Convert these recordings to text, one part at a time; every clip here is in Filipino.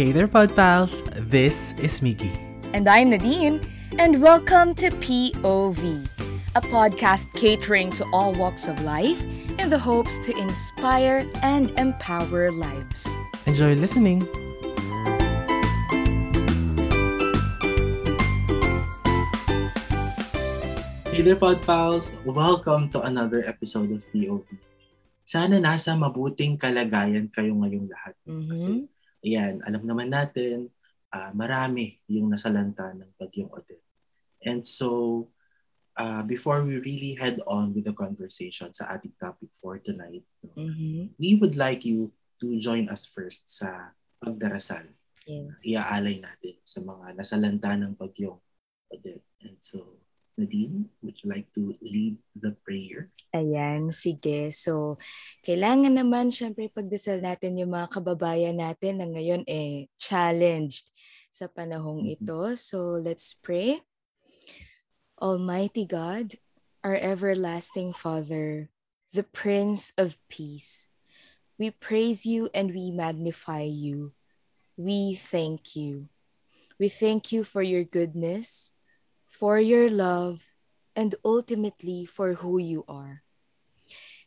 Hey there, Pod Pals. This is Miki. And I'm Nadine, and welcome to POV, a podcast catering to all walks of life in the hopes to inspire and empower lives. Enjoy listening. Hey there, Pod Pals. Welcome to another episode of POV. Sana nasa mabuting kalagayan kayo ngayong lahat. Mm-hmm. Kasi, ayan, alam naman natin, uh, marami yung nasalanta ng bagyong Odette. And so, uh, before we really head on with the conversation sa ating topic for tonight, Mm-hmm. we would like you to join us first sa pagdarasal. Yes. Iaalay natin sa mga nasalanta ng bagyong Odette. And so, Nadine, would you like to lead the prayer? Ayan, sige. So, kailangan naman syempre pagdasal natin yung mga kababayan natin na ngayon eh challenged sa panahong Mhm. ito. So, let's pray. Almighty God, our everlasting Father, the Prince of Peace, we praise you and we magnify you. We thank you. We thank you for your goodness, for your love, and ultimately for who you are.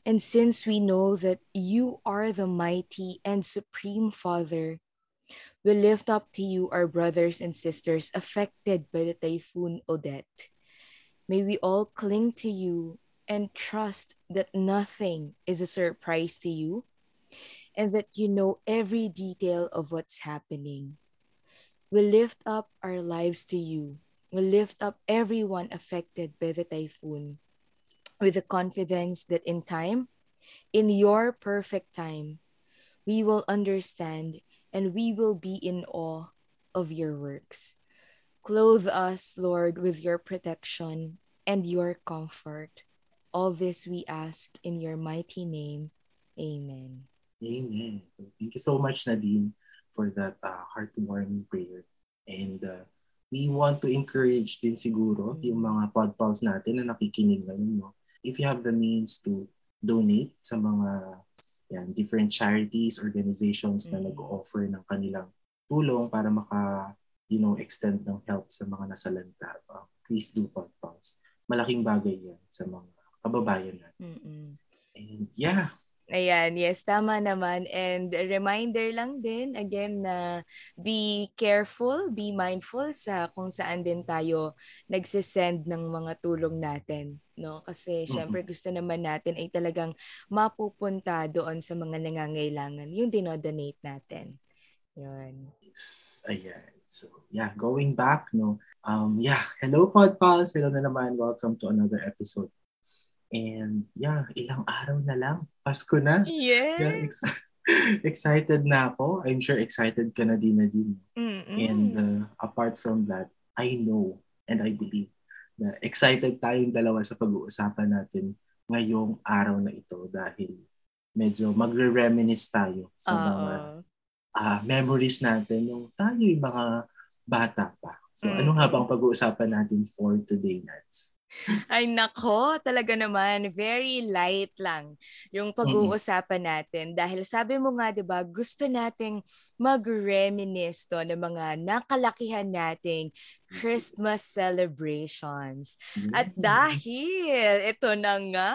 And since we know that you are the mighty and supreme Father, we lift up to you our brothers and sisters affected by the typhoon Odette. May we all cling to you and trust that nothing is a surprise to you and that you know every detail of what's happening. We lift up our lives to you. We lift up everyone affected by the typhoon with the confidence that in time, in your perfect time, we will understand and we will be in awe of your works. Clothe us, Lord, with your protection and your comfort. All this we ask in your mighty name. Amen. Amen. Thank you so much, Nadine, for that uh, heartwarming prayer. And uh, we want to encourage din siguro Mm. yung mga podpals natin na nakikinig ngayon. No? If you have the means to donate sa mga yan, different charities, organizations na Mm. nag-offer ng kanilang tulong para maka you know, extend ng help sa mga nasalanta. Uh, please do podpals. Malaking bagay yan sa mga kababayan natin. Mm-mm. And yeah, Ayan, yes, tama naman. And reminder lang din, again, na be careful, be mindful sa kung saan din tayo nagsisend ng mga tulong natin. No? Kasi syempre gusto naman natin ay talagang mapupunta doon sa mga nangangailangan, yung dinodonate natin. Yun. Ayan. So, yeah, going back, no. Um, yeah, hello Pod Pals. Hello na naman. Welcome to another episode. And yeah, ilang araw na lang. Pasko na. Yeah, Yes! ex- excited na ako. I'm sure excited ka na din na din. Mm-mm. And uh, apart from that, I know and I believe na excited tayong dalawa sa pag-uusapan natin ngayong araw na ito dahil medyo magre-reminisce tayo sa mga Oo. ah, memories natin nung tayo yung mga bata pa. So ano nga bang pag-uusapan natin for today, Nats? Ay nako, talaga naman very light lang yung pag-uusapan natin dahil sabi mo nga 'di ba, gusto nating mag-reminisce to ng mga nakalakihan nating Christmas celebrations. At dahil ito na nga,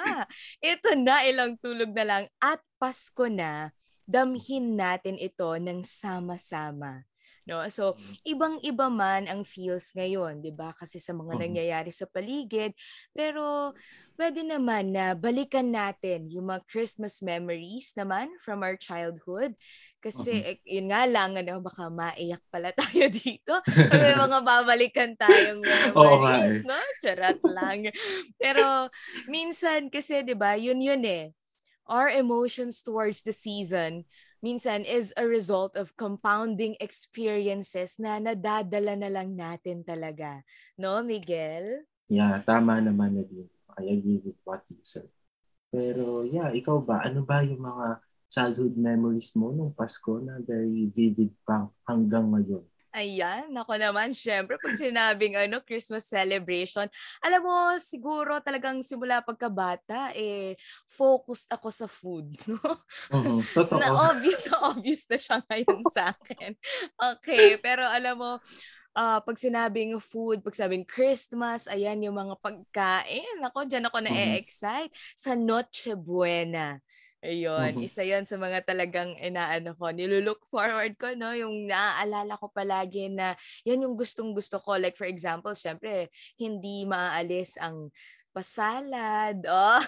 ito na ilang tulog na lang at Pasko na, damhin natin ito ng sama-sama. No? So, ibang-iba man ang feels ngayon, 'di ba? Kasi sa mga Mhm. nangyayari sa paligid, pero pwede naman na balikan natin yung mga Christmas memories naman from our childhood. Kasi eh, yun nga lang, ano, baka maiyak pala tayo dito. Pag may mga babalikan tayong Oo nga memories, eh. no? Charat lang. Pero minsan kasi, di ba, yun yun eh. Our emotions towards the season minsan is a result of compounding experiences na nadadala na lang natin talaga. No, Miguel? Yeah, tama naman na din. I agree with what you said. Pero yeah, ikaw ba? Ano ba yung mga childhood memories mo nung Pasko na very vivid pa hanggang ngayon? Ayan, ako naman, syempre, pag sinabing ano, Christmas celebration, alam mo, siguro talagang simula pagkabata, eh, focused ako sa food, no? Uh-huh. Totoo. na obvious, obvious na siya ngayon sa akin. Okay, pero alam mo, uh, pag sinabing food, pag sinabing Christmas, ayan yung mga pagkain. Ako, dyan ako na-excite. Sa Noche Buena. Ayun, mm-hmm. isa 'yon sa mga talagang inaano ko, nilulook forward ko, no? Yung naaalala ko palagi na yan yung gustong-gusto ko. Like for example, syempre, hindi maaalis ang pasalad. Oh.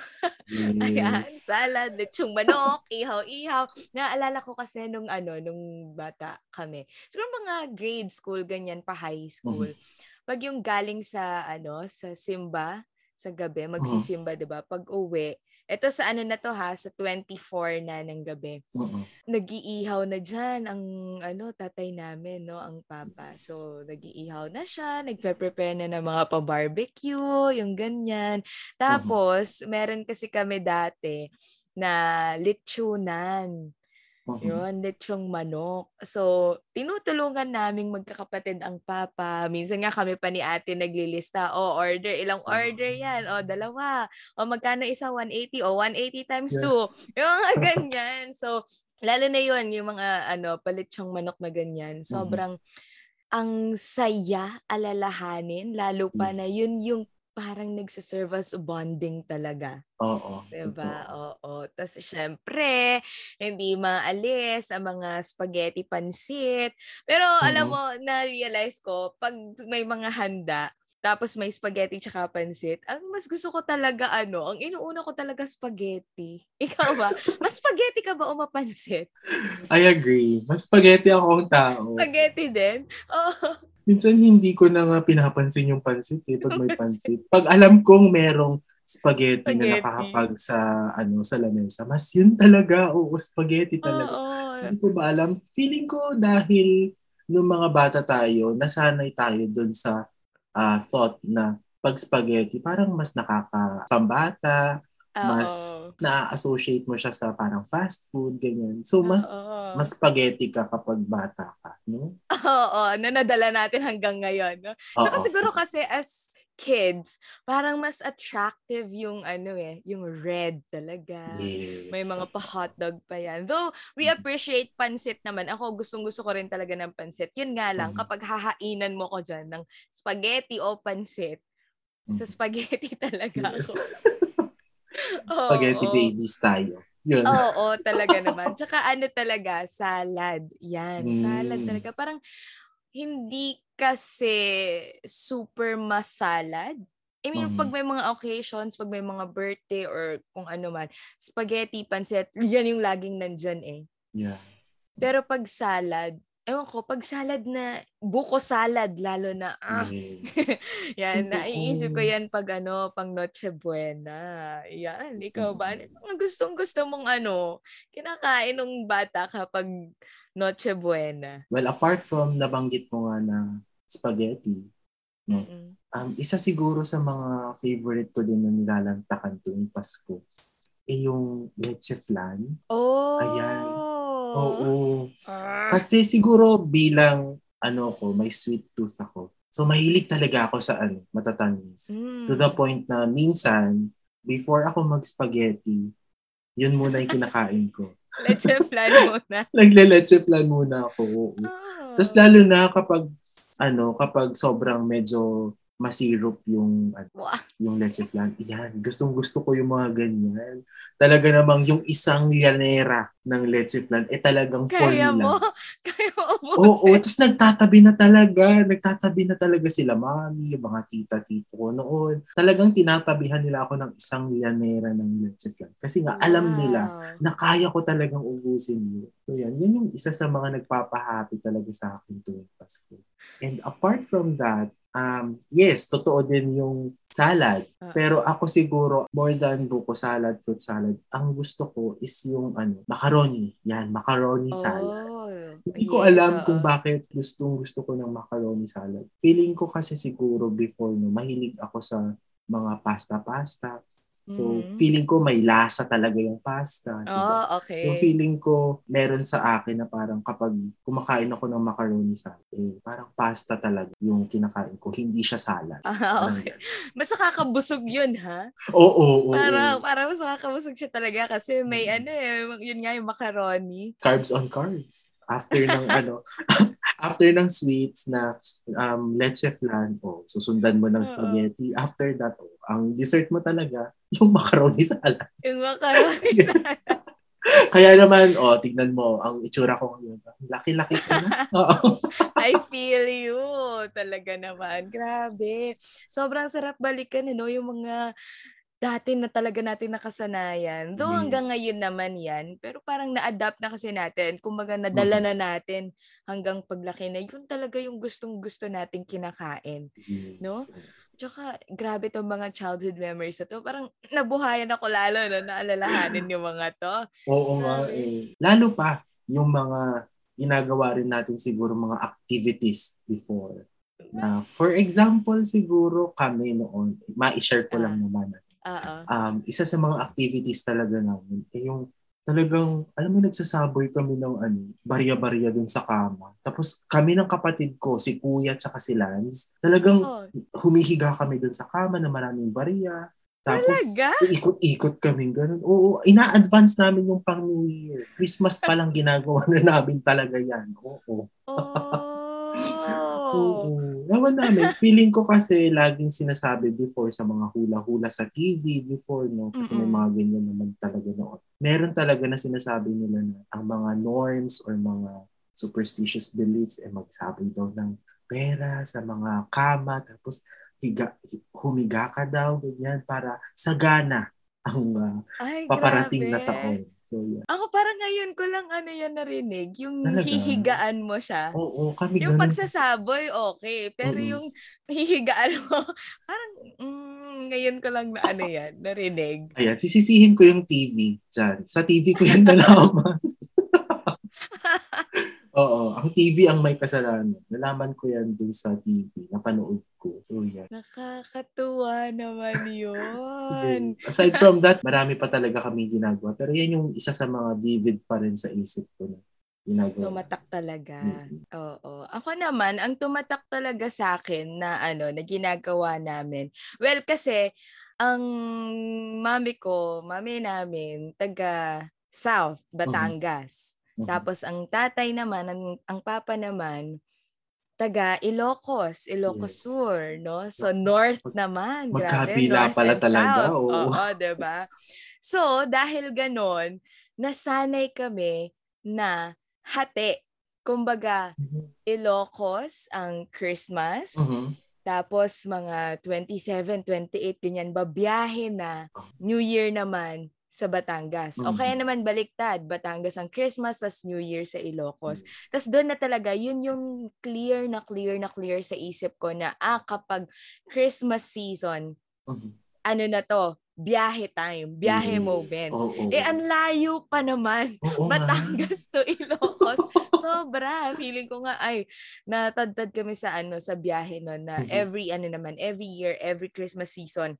Yes. Ayan, salad, lechong manok, ihaw-ihaw. Naalala ko kasi nung ano, nung bata kami. Siguro mga grade school, ganyan pa high school. Mm-hmm. Pag yung galing sa ano, sa simba, sa gabi, magsisimba, mm-hmm. 'di ba? Pag uwi, ito sa ano na to ha, sa 24 na ng gabi. Uh-uh. Nag-iihaw na diyan ang ano tatay namin, no, ang papa. So nag-iihaw na siya, nagpe-prepare na ng mga pa-barbecue, yung ganyan. Tapos uh-huh. meron kasi kami dati na litsunan. Uh-huh. Yun, lechong manok. So, tinutulungan naming magkakapatid ang papa. Minsan nga kami pa ni ate naglilista, o oh, order, ilang order yan, o oh, dalawa, o oh, magkano isa, 180, o 180 times 2. Yeah. Yung mga ganyan. So, lalo na yun, yung mga ano, palitsong manok na ganyan. Sobrang, mm-hmm. ang saya alalahanin, lalo pa na yun yung parang nagsiserve as bonding talaga. Oo. Diba? Oo. Tapos syempre, hindi maalis ang mga spaghetti pansit. Pero mm-hmm. alam mo, na-realize ko, pag may mga handa, tapos may spaghetti tsaka pansit. Ang mas gusto ko talaga ano, ang inuuna ko talaga spaghetti. Ikaw ba? Mas spaghetti ka ba o mapansit? I agree. Mas spaghetti ako ang tao. Spaghetti din? Oh. Minsan hindi ko na nga pinapansin yung pansit eh, pag may pansit. Pag alam kong merong spaghetti, spaghetti. na nakakapag sa ano sa lamesa, mas yun talaga, oo, spaghetti talaga. Oo. Hindi ko ba alam? Feeling ko dahil nung mga bata tayo, nasanay tayo dun sa uh, thought na pag spaghetti, parang mas nakakapambata, mas na-associate mo siya sa parang fast food, ganyan. So, mas Uh-oh. mas spaghetti ka kapag bata ka, no? Oo, na nadala natin hanggang ngayon. No? Tsaka siguro kasi as kids, parang mas attractive yung ano eh, yung red talaga. Yes. May mga pa-hotdog pa yan. Though, we appreciate pansit naman. Ako, gustong-gusto ko rin talaga ng pansit. Yun nga lang, mm-hmm. kapag hahainan mo ko dyan ng spaghetti o pansit, mm-hmm. sa spaghetti talaga yes. ako. Spaghetti oh, babies tayo. Yun. Oo, oh, talaga naman. Tsaka ano talaga, salad. Yan, mm. salad talaga. Parang hindi kasi super masalad. I mean, mm. pag may mga occasions, pag may mga birthday or kung ano man, spaghetti, pancit, yan yung laging nandyan eh. Yeah. Pero pag salad, ewan ko, pag salad na, buko salad, lalo na, ah. Yes. yan, naiisip ko yan pag ano, pang Noche Buena. Yan, ikaw ba? Ano gustong gusto mong ano, kinakain ng bata kapag Noche Buena? Well, apart from nabanggit mo nga na spaghetti, no? um, isa siguro sa mga favorite ko din na nilalantakan tuwing Pasko, eh yung leche flan. Oh! Ayan Oo. Ah. Kasi siguro bilang ano ko, may sweet tooth ako. So mahilig talaga ako sa ano, matatamis. Mm. To the point na minsan, before ako mag-spaghetti, yun muna yung kinakain ko. leche flan muna. Nagle-leche flan muna ako. Oo. Oh. Tapos lalo na kapag ano, kapag sobrang medyo masirup yung wow. yung leche flan. Yan, gustong gusto ko yung mga ganyan. Talaga namang yung isang llanera ng leche flan eh talagang full Kaya mo? Kaya mo Oo, oo, tapos nagtatabi na talaga. Nagtatabi na talaga sila mami, mga tita-tito ko noon. Talagang tinatabihan nila ako ng isang llanera ng leche flan. Kasi nga alam nila na kaya ko talagang ubusin yun. So yan, yan yung isa sa mga nagpapahappy talaga sa akin tuwing Pasko. And apart from that, Um, yes, totoo din yung salad. Uh-huh. Pero ako siguro, more than buko salad, fruit salad, ang gusto ko is yung ano, macaroni. Yan, macaroni salad. Oh, Hindi yes, ko alam uh kung bakit gustong gusto ko ng macaroni salad. Feeling ko kasi siguro before no, mahilig ako sa mga pasta-pasta. So, Mhm. feeling ko may lasa talaga yung pasta. diba? Oh, okay. So, feeling ko meron sa akin na parang kapag kumakain ako ng macaroni salad, eh, parang pasta talaga yung kinakain ko. Hindi siya salad. Ah, okay. Mas nakakabusog yun, ha? Oo, oo, oo. Parang, parang mas nakakabusog siya talaga kasi may Mm. ano eh, yun nga yung macaroni. Carbs on carbs. After ng ano, after ng sweets na um, leche flan, oh, susundan mo ng spaghetti. After that, oh, ang dessert mo talaga, yung macaroni salad. Yung macaroni Yes. Kaya naman, oh, tignan mo, ang itsura ko ngayon. Laki-laki ko na. I feel you. Talaga naman. Grabe. Sobrang sarap balikan, ano, yung mga dati na talaga natin nakasanayan. Though Mm. hanggang ngayon naman yan, pero parang na-adapt na kasi natin. Kumbaga nadala Mhm. na natin hanggang paglaki na yun talaga yung gustong-gusto nating kinakain. No? Tsaka, grabe tong mga childhood memories na to. Parang nabuhayan ako lalo na naalalahanin yung mga to. Oo nga eh. Lalo pa, yung mga ginagawa rin natin siguro mga activities before. Na, for example, siguro kami noon, ma-share ko lang naman. Oo. Um, isa sa mga activities talaga namin, eh yung talagang, alam mo, nagsasaboy kami ng ano, barya-barya dun sa kama. Tapos kami ng kapatid ko, si Kuya tsaka si Lance, talagang Oh, humihiga kami dun sa kama na maraming barya. Tapos, Talaga? ikot-ikot kami ganun. Oo, ina-advance namin yung pang New Year. Christmas pa lang ginagawa na namin talaga yan. Oo. oh. Oo. Ewan namin. Feeling ko kasi laging sinasabi before sa mga hula-hula sa TV before, no? Kasi may Mm-mm. mga ganyan naman talaga noon. Meron talaga na sinasabi nila na ang mga norms or mga superstitious beliefs ay magsabi daw ng pera sa mga kama tapos higa, humiga ka daw ganyan para sagana ang ah, Ay, paparating na grabe. taon. So, yeah. Ako parang ngayon ko lang ano yan narinig, yung Talaga? hihigaan mo siya. Oo, kami Yung ganun. pagsasaboy, okay. Pero Mm-mm. yung hihigaan mo, parang mm, ngayon ko lang na ano yan, narinig. Ayan, sisisihin ko yung TV dyan. Sa TV ko yan nalaman. Oo, ang TV ang may kasalanan. Nalaman ko yan dun sa TV. Napanood ko. So, yan. Nakakatuwa naman yun. Aside from that, marami pa talaga kami ginagawa. Pero yan yung isa sa mga vivid pa rin sa isip ko na ginagawa. Tumatak talaga. Mm-mm. Oo. Ako naman, ang tumatak talaga sa akin na ano, na ginagawa namin. Well, kasi ang mami ko, mami namin, taga South, Batangas. Mhm. Tapos ang tatay naman, ang, ang papa naman, taga Ilocos, Ilocos Yes. Sur, no? So North naman, grabe, magkabila North pala and talaga, South. oo. Oo, 'di ba? So dahil ganon, nasanay kami na hati. Kumbaga, Mhm. Ilocos ang Christmas, Mhm. tapos mga 27, 28 ganyan babiyahe na. New Year naman sa Batangas. O Mhm. kaya naman baliktad, Batangas ang Christmas, tas New Year sa Ilocos. Mm. Tas doon na talaga, yun yung clear na clear na clear sa isip ko na ah, kapag Christmas season, Mhm. ano na to, biyahe time, biyahe Yes. moment. Oo. Eh, ang layo pa naman. Oo nga. Batangas to Ilocos. Sobra. Feeling ko nga, ay, natadtad kami sa ano, sa biyahe no, na Mhm. every, ano naman, every year, every Christmas season,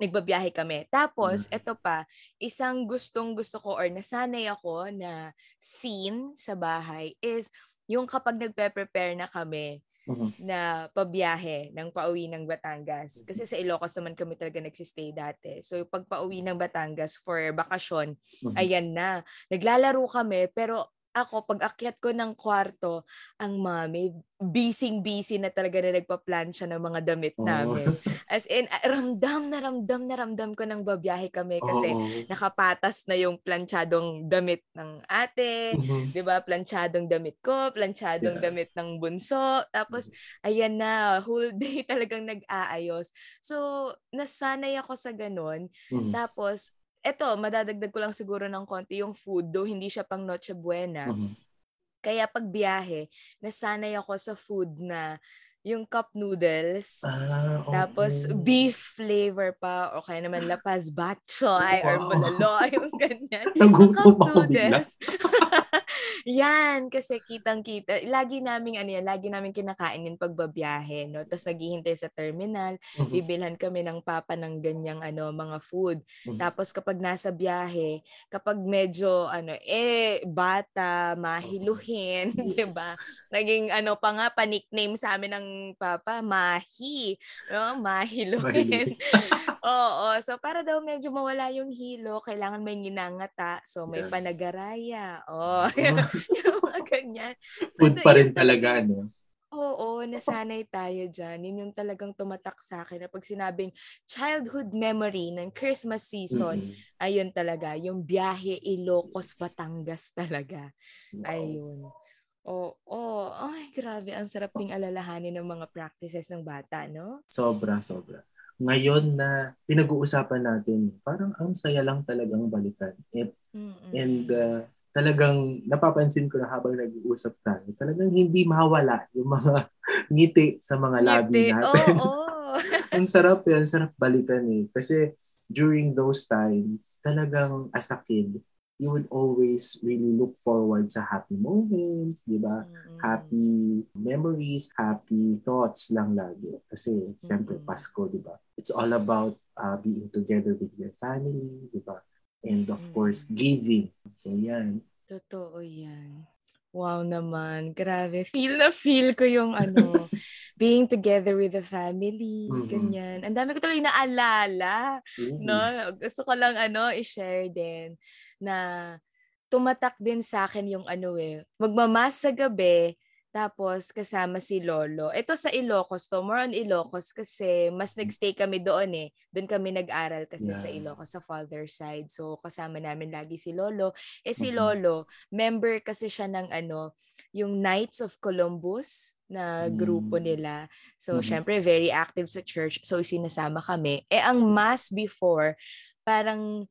nagbabiyahe kami. Tapos, Mhm. eto pa, isang gustong gusto ko or nasanay ako na scene sa bahay is yung kapag nagpe-prepare na kami Mhm. na pabiyahe ng pauwi ng Batangas. Kasi sa Ilocos naman kami talaga nagsistay dati. So, pag pauwi ng Batangas for bakasyon, Mhm. ayan na. Naglalaro kami, pero ako, pag akyat ko ng kwarto, ang mami, busy-busy na talaga na nagpa-plan siya ng mga damit Oo. namin. As in, ah, ramdam na ramdam na ramdam ko ng babiyahe kami kasi Oo. nakapatas na yung planchadong damit ng ate, Mhm. 'di ba? Planchadong damit ko, planchadong Yeah. damit ng bunso. Tapos ayan na, whole day talagang nag-aayos. So, nasanay ako sa ganun. Mhm. Tapos eto, madadagdag ko lang siguro ng konti yung food, though hindi siya pang Noche Buena. Mhm. Kaya pag biyahe, nasanay ako sa food na yung cup noodles, Ah, oo. tapos beef flavor pa, o kaya naman lapas batchoy or Wow. bulalo, yung ganyan. Nagutom Cup noodles. yan, kasi kitang-kita. Lagi namin, ano yan, lagi namin kinakain yung pagbabiyahe, no? Tapos naghihintay sa terminal, mm-hmm. bibilhan kami ng papa ng ganyang, ano, mga food. Mm-hmm. Tapos kapag nasa biyahe, kapag medyo, ano, eh, bata, mahiluhin, yes. di ba? Naging, ano pa nga, pa-nickname sa amin ng papa, Mahi. No? Mahiluhin. Oo, so para daw medyo mawala yung hilo, kailangan may nginangata. So may yeah. panagaraya. Oh, yung mga ganyan. Food pa rin talaga, no? Oo, nasanay tayo dyan. Yun yung talagang tumatak sa akin na pag sinabing childhood memory ng Christmas season, mm-hmm. ayun talaga, yung biyahe Ilocos, Batangas talaga. Wow. Ayun. Oo, oh, oh, ay grabe, ang sarap ding alalahanin ng mga practices ng bata, no? Sobra, sobra. Ngayon na pinag-uusapan natin, parang ang saya lang talagang balikan. And, and uh, talagang napapansin ko na habang nag-uusap tayo, talagang hindi mawala yung mga ngiti sa mga labi natin. Oo. Oh, oh. ang sarap yan, sarap balikan eh. Kasi during those times, talagang as a kid, you would always really look forward sa happy moments, di ba? Mm-hmm. Happy memories, happy thoughts lang lagi. Kasi, mm-hmm. syempre, Pasko, di ba? It's all about uh, being together with your family, di ba? And of mm. course, giving. So yan. Totoo yan. Wow naman. Grabe. Feel na feel ko yung ano, being together with the family, mm-hmm. ganyan. Ang dami ko tuloy naalala. Mm-hmm. No? Gusto ko lang ano, i-share din na tumatak din sa akin yung ano eh, magmamas sa gabi, tapos kasama si Lolo. Ito sa Ilocos to, more on Ilocos kasi mas nagstay kami doon eh. Doon kami nag-aral kasi yeah. sa Ilocos sa father side. So kasama namin lagi si Lolo. Eh si mm-hmm. Lolo, member kasi siya ng ano, yung Knights of Columbus na grupo mm. nila. So mm-hmm. syempre very active sa church. So sinasama kami. Eh ang mass before, parang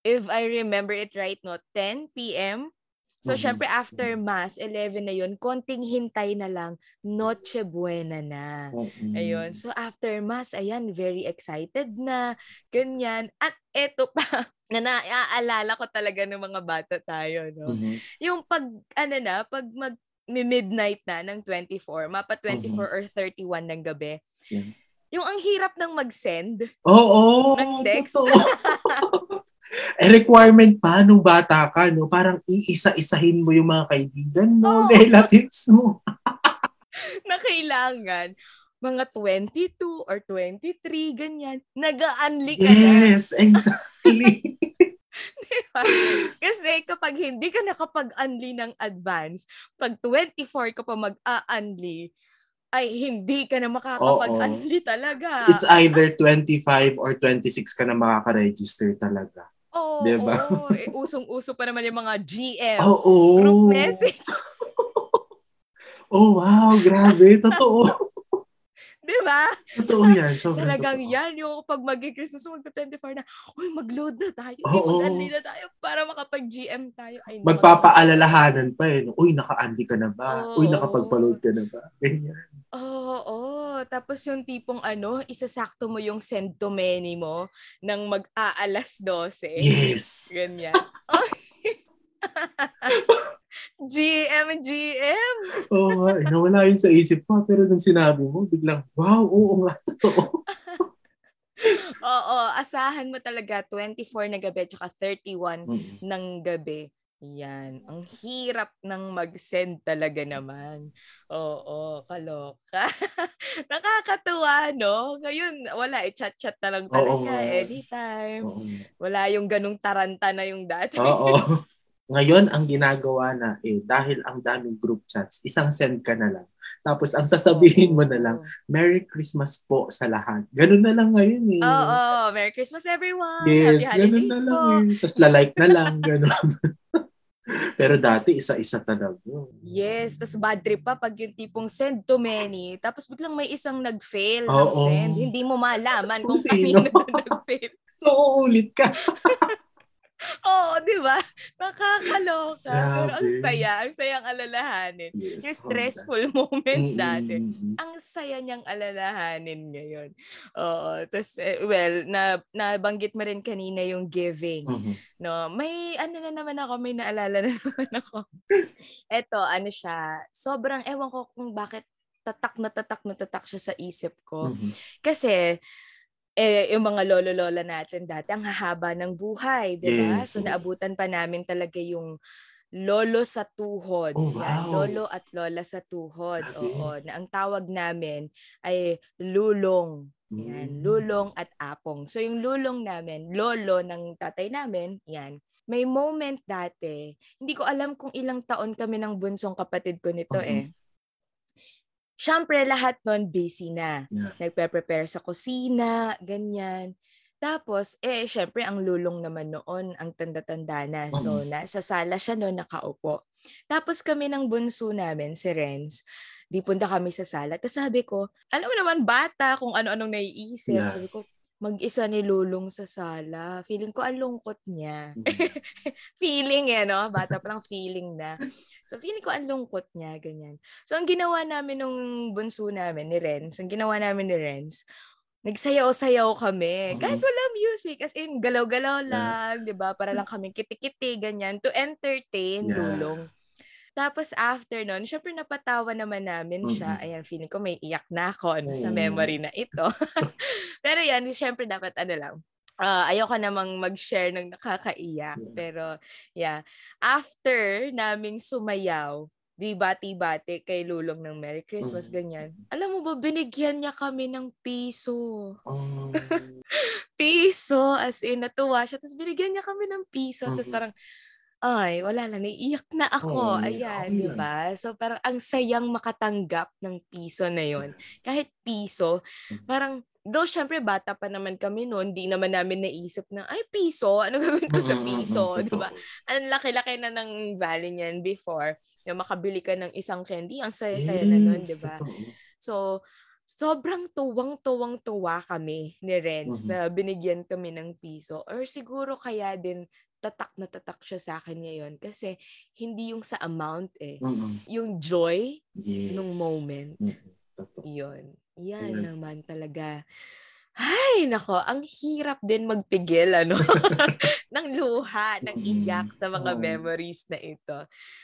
if I remember it right no, 10 p.m So, mm-hmm. syempre, after Mass, 11 na yun, konting hintay na lang, Noche Buena na. Mm-hmm. Ayun. So, after Mass, ayan, very excited na, ganyan. At eto pa, na naaalala ko talaga ng mga bata tayo, no? Mm-hmm. Yung pag, ano na, pag mag, midnight na ng 24, mapa 24 mm-hmm. or 31 ng gabi, yeah. yung ang hirap ng mag-send. Oo, oh, ng text. Eh, requirement pa nung bata ka, no? Parang iisa-isahin mo yung mga kaibigan mo, oh. relatives mo. na kailangan mga 22 or 23, ganyan, nag-unli ka yes, na. Exactly. diba? Kasi kapag hindi ka nakapag-unli ng advance, pag 24 ka pa mag-a-unli, ay hindi ka na makakapag-unli talaga. It's either 25 or 26 ka na makaka-register talaga. Oo, diba? oo. Eh, usong-uso pa naman yung mga GM. Oo. Oh, oh. Group message. oh, wow. Grabe. Totoo. Di ba? Totoo yan. Sobrang Talagang totoo. yan. Yung pag mag-Christmas, mag-24 na, uy, mag-load na tayo. Oh, mag-unli na tayo para makapag-GM tayo. Ay, Magpapaalalahanan pa eh. Uy, naka-unli ka na ba? Oh, uy, nakapag-load ka na ba? Ganyan. Oo, oh, oh. tapos yung tipong ano, isasakto mo yung send to many mo nang mag-aalas 12. Yes. Ganyan. GM, GM. Oo nga, eh, nawala yun sa isip ko. Pero nung sinabi mo, biglang, wow, oo nga, totoo. oo, asahan mo talaga 24 na gabi at 31 mm-hmm. ng gabi. Yan. Ang hirap ng mag-send talaga naman. Oo, kaloka. Nakakatuwa, no? Ngayon, wala. Eh, chat-chat na lang talaga. Oo, anytime. Oo. Wala yung ganung taranta na yung dati. Oo. Ngayon, ang ginagawa na eh, dahil ang daming group chats, isang send ka na lang. Tapos ang sasabihin mo na lang, Merry Christmas po sa lahat. Ganun na lang ngayon eh. Oo, oh, oh. Merry Christmas everyone. Yes, Happy ganun na lang po. eh. Tapos lalike na lang, ganun. Pero dati, isa-isa talaga. Yes, tapos bad trip pa pag yung tipong send to many, tapos biglang may isang nag-fail oh, ng send. Hindi mo malaman kung, kung kanino nag-fail. So, uulit ka. Oo, di ba? Nakakaloka. Pero ang Grabe. saya. Ang sayang alalahanin. Yes, Yung stressful moment Mm, dati. Ang saya niyang alalahanin ngayon. Oo. Tapos, eh, well, na, nabanggit mo rin kanina yung giving. Mhm. No, may ano na naman ako, may naalala na naman ako. Eto, ano siya, sobrang ewan ko kung bakit tatak na tatak na tatak siya sa isip ko. Mhm. Kasi, eh, yung mga lolo-lola natin dati, ang hahaba ng buhay, di ba? Yes, So, naabutan pa namin talaga yung lolo sa tuhod. Oh, Yan, wow. lolo at lola sa tuhod. Grabe. Oo, na ang tawag namin ay lulong. Yan, Mm. lulong at apong. So, yung lulong namin, lolo ng tatay namin, yan. May moment dati, hindi ko alam kung ilang taon kami ng bunsong kapatid ko nito Mhm. eh. Siyempre, lahat nun busy na. Yeah. Nagpe-prepare sa kusina, ganyan. Tapos, eh, syempre, ang lulong naman noon, ang tanda-tanda na. So, nasa sala siya noon, nakaupo. Tapos kami ng bunso namin, si Renz, di punta kami sa sala. Tapos sabi ko, alam mo naman, bata, kung ano-anong naiisip. Yeah. Sabi ko, mag-isa ni Lulong sa sala. Feeling ko, ang lungkot niya. Mhm. feeling eh, no? Bata pa lang feeling na. So, feeling ko ang lungkot niya, ganyan. So, ang ginawa namin nung bunso namin, ni Renz, ang ginawa namin ni Renz, nagsayaw-sayaw kami. Mhm. Kahit wala music, as in, galaw-galaw lang, di ba? Para lang kami kiti-kiti, ganyan, to entertain Yeah. Lulong. Tapos after nun, syempre napatawa naman namin siya. Mhm. Ayan, feeling ko may iyak na ako ano, sa Oo. memory na ito. Pero yan, syempre dapat ano lang, ah, ayoko namang mag-share ng nakakaiyak. Yeah. Pero yeah, after naming sumayaw, di bati-bati kay Lulong ng Merry Christmas, Mhm. ganyan. Alam mo ba, binigyan niya kami ng piso. Oh. Piso, as in, natuwa siya. Tapos binigyan niya kami ng piso. Tapos Mhm. parang, ay, wala na, naiiyak na ako. Oo, Ayan, di ba? So parang ang sayang makatanggap ng piso na yon Kahit piso, Mhm. parang, though syempre bata pa naman kami noon, di naman namin naisip na, ay, piso, ano gagawin ko sa Mm, mm, mm, piso? Di ba? Ang laki-laki na ng value niyan before. Na makabili ka ng isang candy, ang saya-saya na nun, di ba? So, sobrang tuwang-tuwang-tuwa kami ni Renz Mhm. na binigyan kami ng piso. Or siguro kaya din tatak na tatak siya sa akin ngayon kasi hindi yung sa amount eh. Mm-mm. Yung joy Yes. nung moment. Totoo. Yun. Yan Ayun. naman talaga. Ay, nako, ang hirap din magpigil, ano, ng luha, ng Mm, iyak sa mga oo. memories na ito.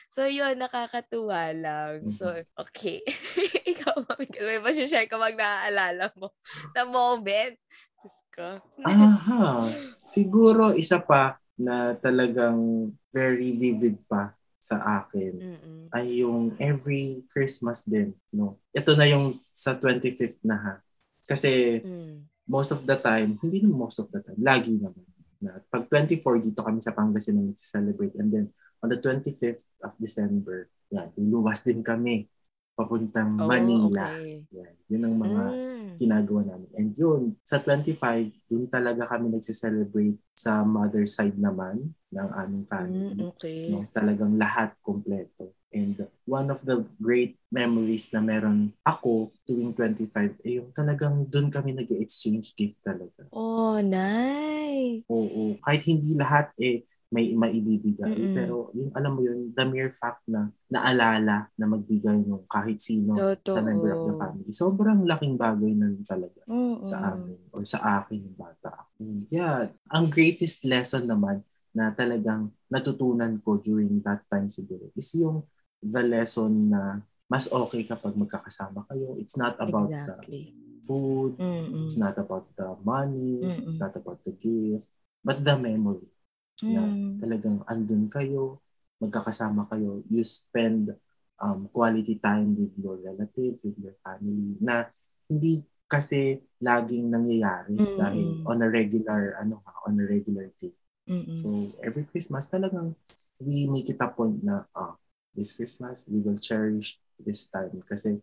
So, yun, nakakatuwa lang. So, Mm-hmm. okay. Ikaw, Mamigal, may masishare ka mag naaalala mo na moment. Diyos ko. Aha. Siguro isa pa na talagang very vivid pa sa akin Mm-mm. ay yung every Christmas din, no. Ito na yung sa 25th na ha. Kasi Mm. Most of the time, hindi naman most of the time, lagi naman. Na pag 24 dito kami sa Pangasinan nagsi-celebrate and then on the 25th of December, yan, luluwas din kami papuntang Oh, Manila. okay. Yan, yun ang mga Mm. ginagawa namin. And yun, sa 25, dun talaga kami nagsi-celebrate sa mother side naman ng aming family. Mm, okay. No, talagang lahat kompleto. And one of the great memories na meron ako tuwing 25, eh yung talagang dun kami nag exchange gift talaga. Oh, nice. Oo, kahit hindi lahat eh may maibibigay. Mm-mm. Pero yung alam mo yun, the mere fact na naalala na magbigay ng kahit sino Totoo. sa member of the family. Sobrang laking bagay na yun talaga Oo. sa amin or sa akin bata. And yeah, ang greatest lesson naman na talagang natutunan ko during that time siguro is yung the lesson na mas okay kapag magkakasama kayo. It's not about Exactly. the food, Mm-mm. it's not about the money, Mm-mm. it's not about the gift, but the memory na Mm. talagang andun kayo, magkakasama kayo, you spend um, quality time with your relatives, with your family, na hindi kasi laging nangyayari Mm. dahil on a regular, ano ha, on a regular day. Mm-mm. So, every Christmas talagang we make it a point na, ah, this Christmas, we will cherish this time kasi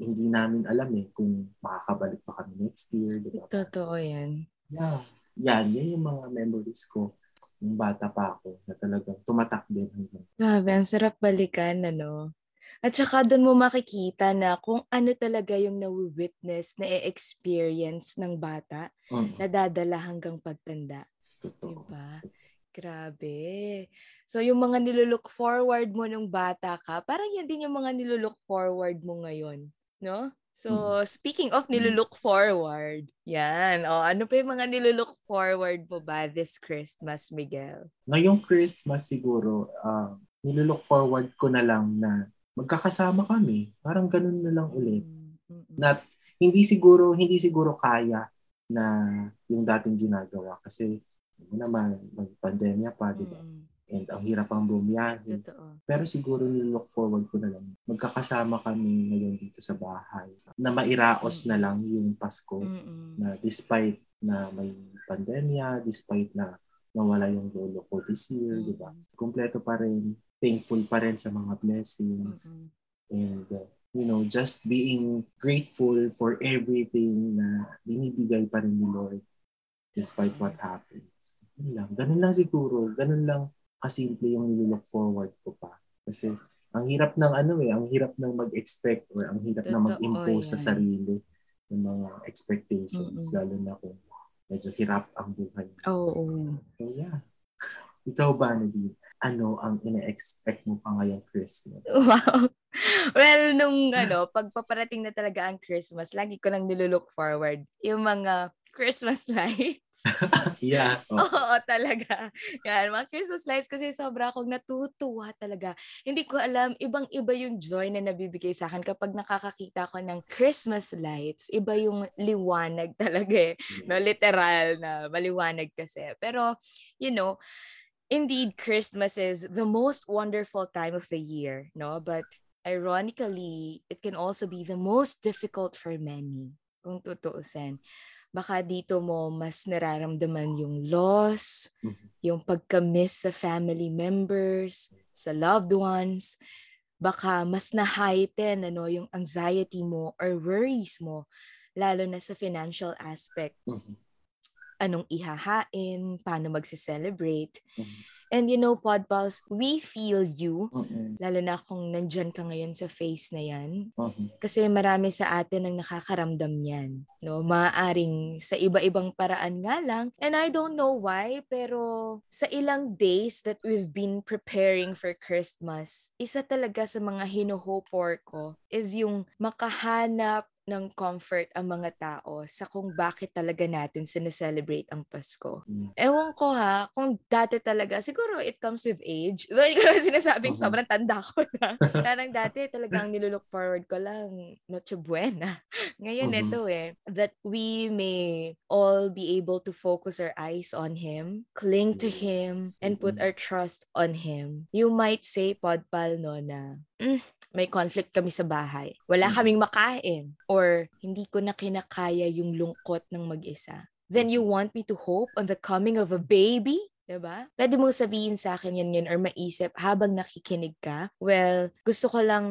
hindi namin alam eh kung makakabalik pa kami next year, di ba? Totoo yan. Yeah. Yan, yan yung mga memories ko nung bata pa ako na talagang tumatak din hanggang. Grabe, ang sarap balikan, ano? At saka doon mo makikita na kung ano talaga yung na-witness, na-experience ng bata Mm. na dadala hanggang pagtanda. Totoo. Diba? Grabe. So, yung mga nilulook forward mo nung bata ka, parang yan din yung mga nilulook forward mo ngayon, no? So, speaking of nilulook forward, yan. O, ano pa yung mga nilulook forward mo ba this Christmas, Miguel? Ngayong Christmas siguro, uh, nilulook forward ko na lang na magkakasama kami. Parang ganun na lang ulit. Mm-hmm. Not, hindi siguro, hindi siguro kaya na yung dating ginagawa kasi ano naman, mag-pandemya pa, di ba? Mm-hmm. And ang hirap ang bumiyahe. Totoo. Pero siguro nilook forward ko na lang. Magkakasama kami ngayon dito sa bahay. Na mairaos mm-hmm. na lang yung Pasko. Mm-hmm. Na despite na may pandemya, despite na nawala yung lolo ko this year, mm-hmm. di ba? Kompleto pa rin. Thankful pa rin sa mga blessings. Mm-hmm. And uh, you know, just being grateful for everything na binibigay pa rin ni Lord despite what happens. Ganun lang. Ganun lang siguro. Ganun lang kasimple yung nilook forward ko pa. Kasi ang hirap ng ano eh, ang hirap ng mag-expect or ang hirap Totoo, na mag-impose yan. sa sarili ng mga expectations, Mm-mm. lalo na kung medyo hirap ang buhay. Oo. Oh, So yeah. Ikaw ba, Nadine? Ano ang ina-expect mo pa ngayong Christmas? Wow. Well, nung ano, pagpaparating na talaga ang Christmas, lagi ko nang nilulook forward yung mga Christmas lights. yeah. Oh. Oo, talaga. Yan, mga Christmas lights kasi sobra akong natutuwa talaga. Hindi ko alam, ibang-iba yung joy na nabibigay sa akin kapag nakakakita ko ng Christmas lights. Iba yung liwanag talaga eh. Yes. No, literal na maliwanag kasi. Pero, you know, indeed, Christmas is the most wonderful time of the year, no? But ironically, it can also be the most difficult for many, kung tutuusin baka dito mo mas nararamdaman yung loss, mm-hmm. yung pagka-miss sa family members, sa loved ones. Baka mas na-heighten ano, yung anxiety mo or worries mo, lalo na sa financial aspect. Mm-hmm. Anong ihahain, paano magse-celebrate. Mm-hmm And you know, Podpals, we feel you. Uh-uh. Lalo na kung nandyan ka ngayon sa face na yan. Uh-huh. Kasi marami sa atin ang nakakaramdam niyan. No? Maaring sa iba-ibang paraan nga lang. And I don't know why, pero sa ilang days that we've been preparing for Christmas, isa talaga sa mga hino-hope for ko is yung makahanap ng comfort ang mga tao sa kung bakit talaga natin sineselebrate ang Pasko. Mm. Ewan ko ha, kung dati talaga, siguro it comes with age. Hindi ko naman sinasabing uh-huh. sobrang tanda ko na. Parang dati talagang nilulook forward ko lang, Noche Buena. Ngayon uh-huh. ito eh, that we may all be able to focus our eyes on Him, cling to Him, and put our trust on Him. You might say, Podpal, no, na mm, may conflict kami sa bahay. Wala mm. kaming makain or hindi ko na kinakaya yung lungkot ng mag-isa. Then you want me to hope on the coming of a baby? Diba? Pwede mo sabihin sa akin yan yan or maisip habang nakikinig ka. Well, gusto ko lang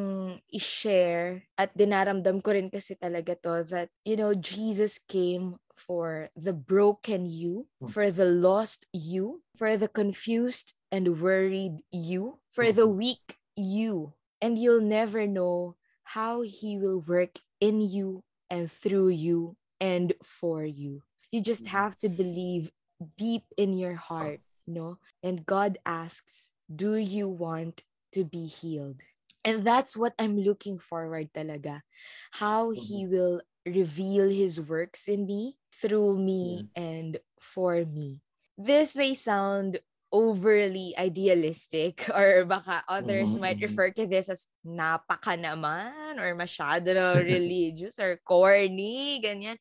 i-share at dinaramdam ko rin kasi talaga to that, you know, Jesus came for the broken you, hmm. for the lost you, for the confused and worried you, for the hmm. weak you, and you'll never know how he will work in you and through you and for you. You just have to believe deep in your heart, you know? And God asks, do you want to be healed? And that's what I'm looking forward talaga. How he mm-hmm. will reveal his works in me, through me, and for me. This may sound overly idealistic or baka others mm-hmm. might refer to this as napaka naman or masyado na religious or corny, ganyan.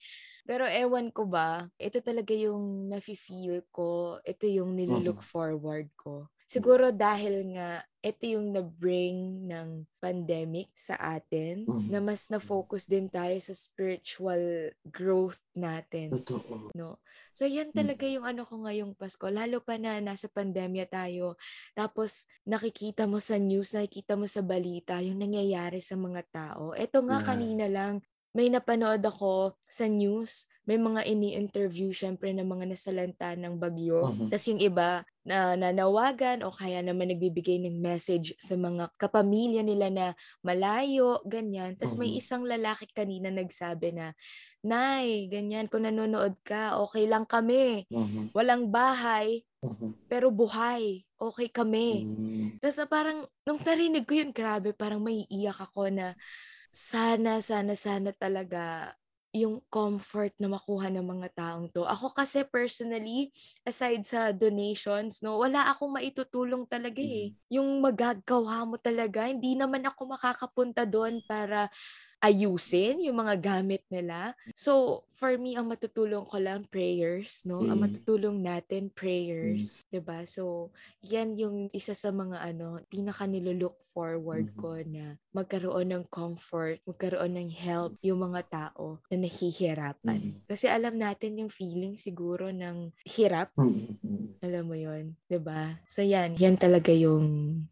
Pero ewan ko ba, ito talaga yung nafe-feel ko, ito yung nilook mm-hmm. forward ko. Siguro dahil nga ito yung na-bring ng pandemic sa atin mm-hmm. na mas na-focus din tayo sa spiritual growth natin. Totoo. No? So yan talaga yung ano ko ngayong Pasko. Lalo pa na nasa pandemya tayo. Tapos nakikita mo sa news, nakikita mo sa balita yung nangyayari sa mga tao. Ito nga yeah. kanina lang, may napanood ako sa news, may mga ini-interview syempre ng mga nasalanta ng bagyo. Uh-huh. Tapos yung iba na nanawagan o kaya naman nagbibigay ng message sa mga kapamilya nila na malayo, ganyan. Tapos uh-huh. may isang lalaki kanina nagsabi na, Nay, ganyan, kung nanonood ka, okay lang kami. Uh-huh. Walang bahay, Mhm. pero buhay. Okay kami. Mm. Tapos parang, nung narinig ko yun, grabe, parang may iyak ako na sana, sana, sana talaga yung comfort na makuha ng mga taong to. Ako kasi personally, aside sa donations, no, wala akong maitutulong talaga eh. Yung magagawa mo talaga, hindi naman ako makakapunta doon para ayusin yung mga gamit nila. So, for me, ang matutulong ko lang prayers, no? Ang Same. matutulong natin prayers, 'di ba? So, yan yung isa sa mga ano, pinaka nilook forward Mhm. ko na magkaroon ng comfort, magkaroon ng help yung mga tao na nahihirapan. Mhm. Kasi alam natin yung feeling siguro ng hirap Mm, mm, alam mo yon 'di ba? So yan, yan talaga yung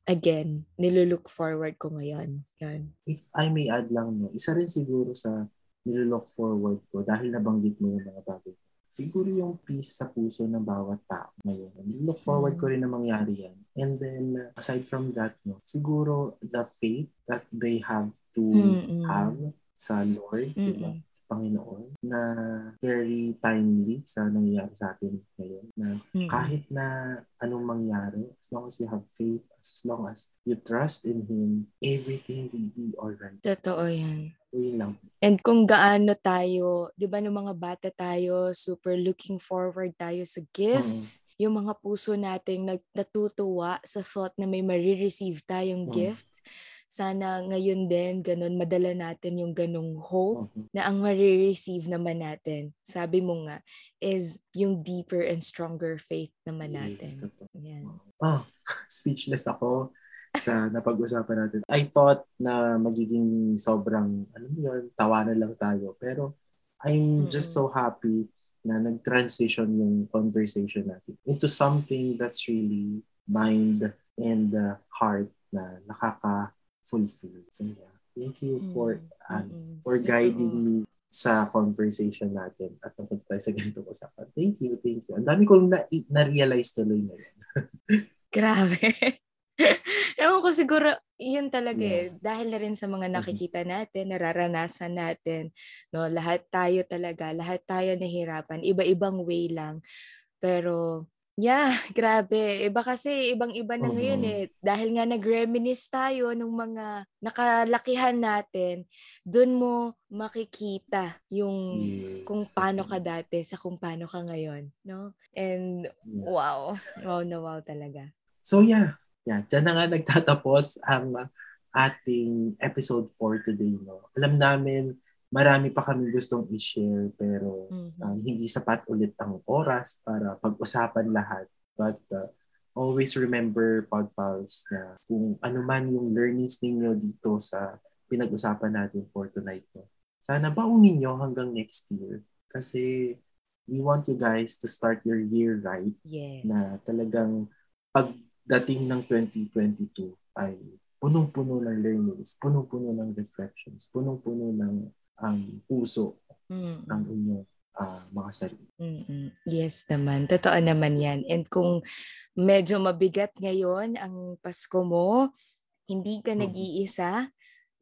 again, nilook forward ko ngayon. Yan. If I may add lang, no, isa rin siguro sa nilook forward ko dahil nabanggit mo yung mga bagay. Siguro yung peace sa puso ng bawat tao ngayon. Nilook forward ko rin na mangyari yan. And then, uh, aside from that, no, siguro the faith that they have to Mm-mm. have sa Lord, di ba? Mm-mm. sa Panginoon, na very timely sa nangyayari sa atin ngayon. Na Mm-mm. kahit na anong mangyari, as long as you have faith, as long as you trust in Him, everything will be alright. Totoo yan. So, yun lang. And kung gaano tayo, 'di ba nung mga bata tayo, super looking forward tayo sa gifts, yung mga puso nating nag- natutuwa sa thought na may marireceive tayong Mm. gift. Sana ngayon din ganun madala natin yung ganung hope Mhm. na ang marireceive naman natin. Sabi mo nga is yung deeper and stronger faith naman Yes, natin. totoo. Yan. Ah, speechless ako sa napag-usapan natin. I thought na magiging sobrang, ano yun, tawanan lang tayo. Pero I'm just Mm-mm. so happy na nag-transition yung conversation natin into something that's really mind and uh, heart na nakaka-fulfill. So yeah, thank you for uh, Mm-mm. for guiding me sa conversation natin at napunta tayo sa ganitong usapan. Thank you, thank you. Ang dami kong na- na-realize tuloy ngayon. Grabe. Ewan ko siguro, yun talaga eh. Yeah. Dahil na rin sa mga nakikita natin, nararanasan natin. No, lahat tayo talaga, lahat tayo nahirapan. Iba-ibang way lang. Pero, yeah, grabe. Iba kasi, ibang-iba na ngayon Mhm. eh. Dahil nga nag-reminisce tayo ng mga nakalakihan natin, dun mo makikita yung Yes, kung paano ka dati sa kung paano ka ngayon. No? And, wow. Wow na wow talaga. So yeah, yeah, dyan na nga nagtatapos ang ating episode for today. No? Alam namin, marami pa kami gustong i-share pero Mhm. um, hindi sapat ulit ang oras para pag-usapan lahat. But uh, always remember, Podpals, na kung ano man yung learnings ninyo dito sa pinag-usapan natin for tonight. No? Sana baunin nyo hanggang next year. Kasi we want you guys to start your year right Yes. na talagang pagdating ng 2022 ay punong-puno ng learnings, punong-puno ng reflections, punong-puno ng um, puso Mm-mm. ng inyong ah, mga sarili. Mm-mm. Yes naman. Totoo naman yan. And kung medyo mabigat ngayon ang Pasko mo, hindi ka Mhm. nag-iisa,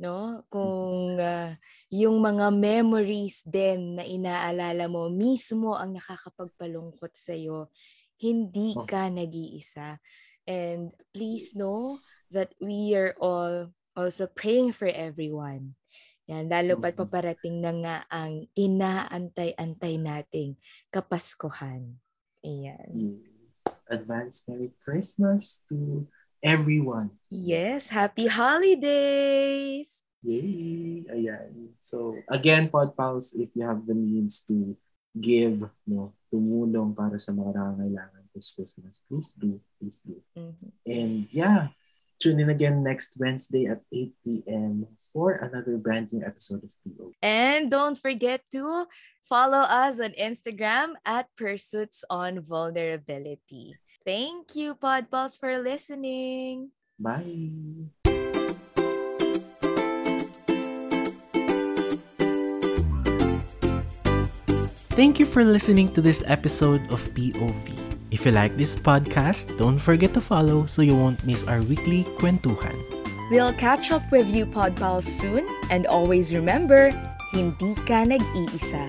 no? Kung ah, yung mga memories din na inaalala mo mismo ang nakakapagpalungkot sa iyo, hindi Oh. ka nag-iisa. And please know that we are all also praying for everyone. Yan, lalo pat Mhm. paparating na nga ang inaantay-antay nating Kapaskuhan. Ayan. Yes. Advance Merry Christmas to everyone. Yes, happy holidays! Yay! Ayan. So, again, Podpals, if you have the means to give, no, tumulong para sa mga nangangailangan this Christmas, please do. Please do. Mhm. And yeah, tune in again next Wednesday at 8 p.m. for another brand new episode of PO. And don't forget to follow us on Instagram at Pursuits on Vulnerability. Thank you, Podballs, for listening. Bye! Thank you for listening to this episode of POV. If you like this podcast, don't forget to follow so you won't miss our weekly kwentuhan. We'll catch up with you, Podpals, soon. And always remember, hindi ka nag-iisa.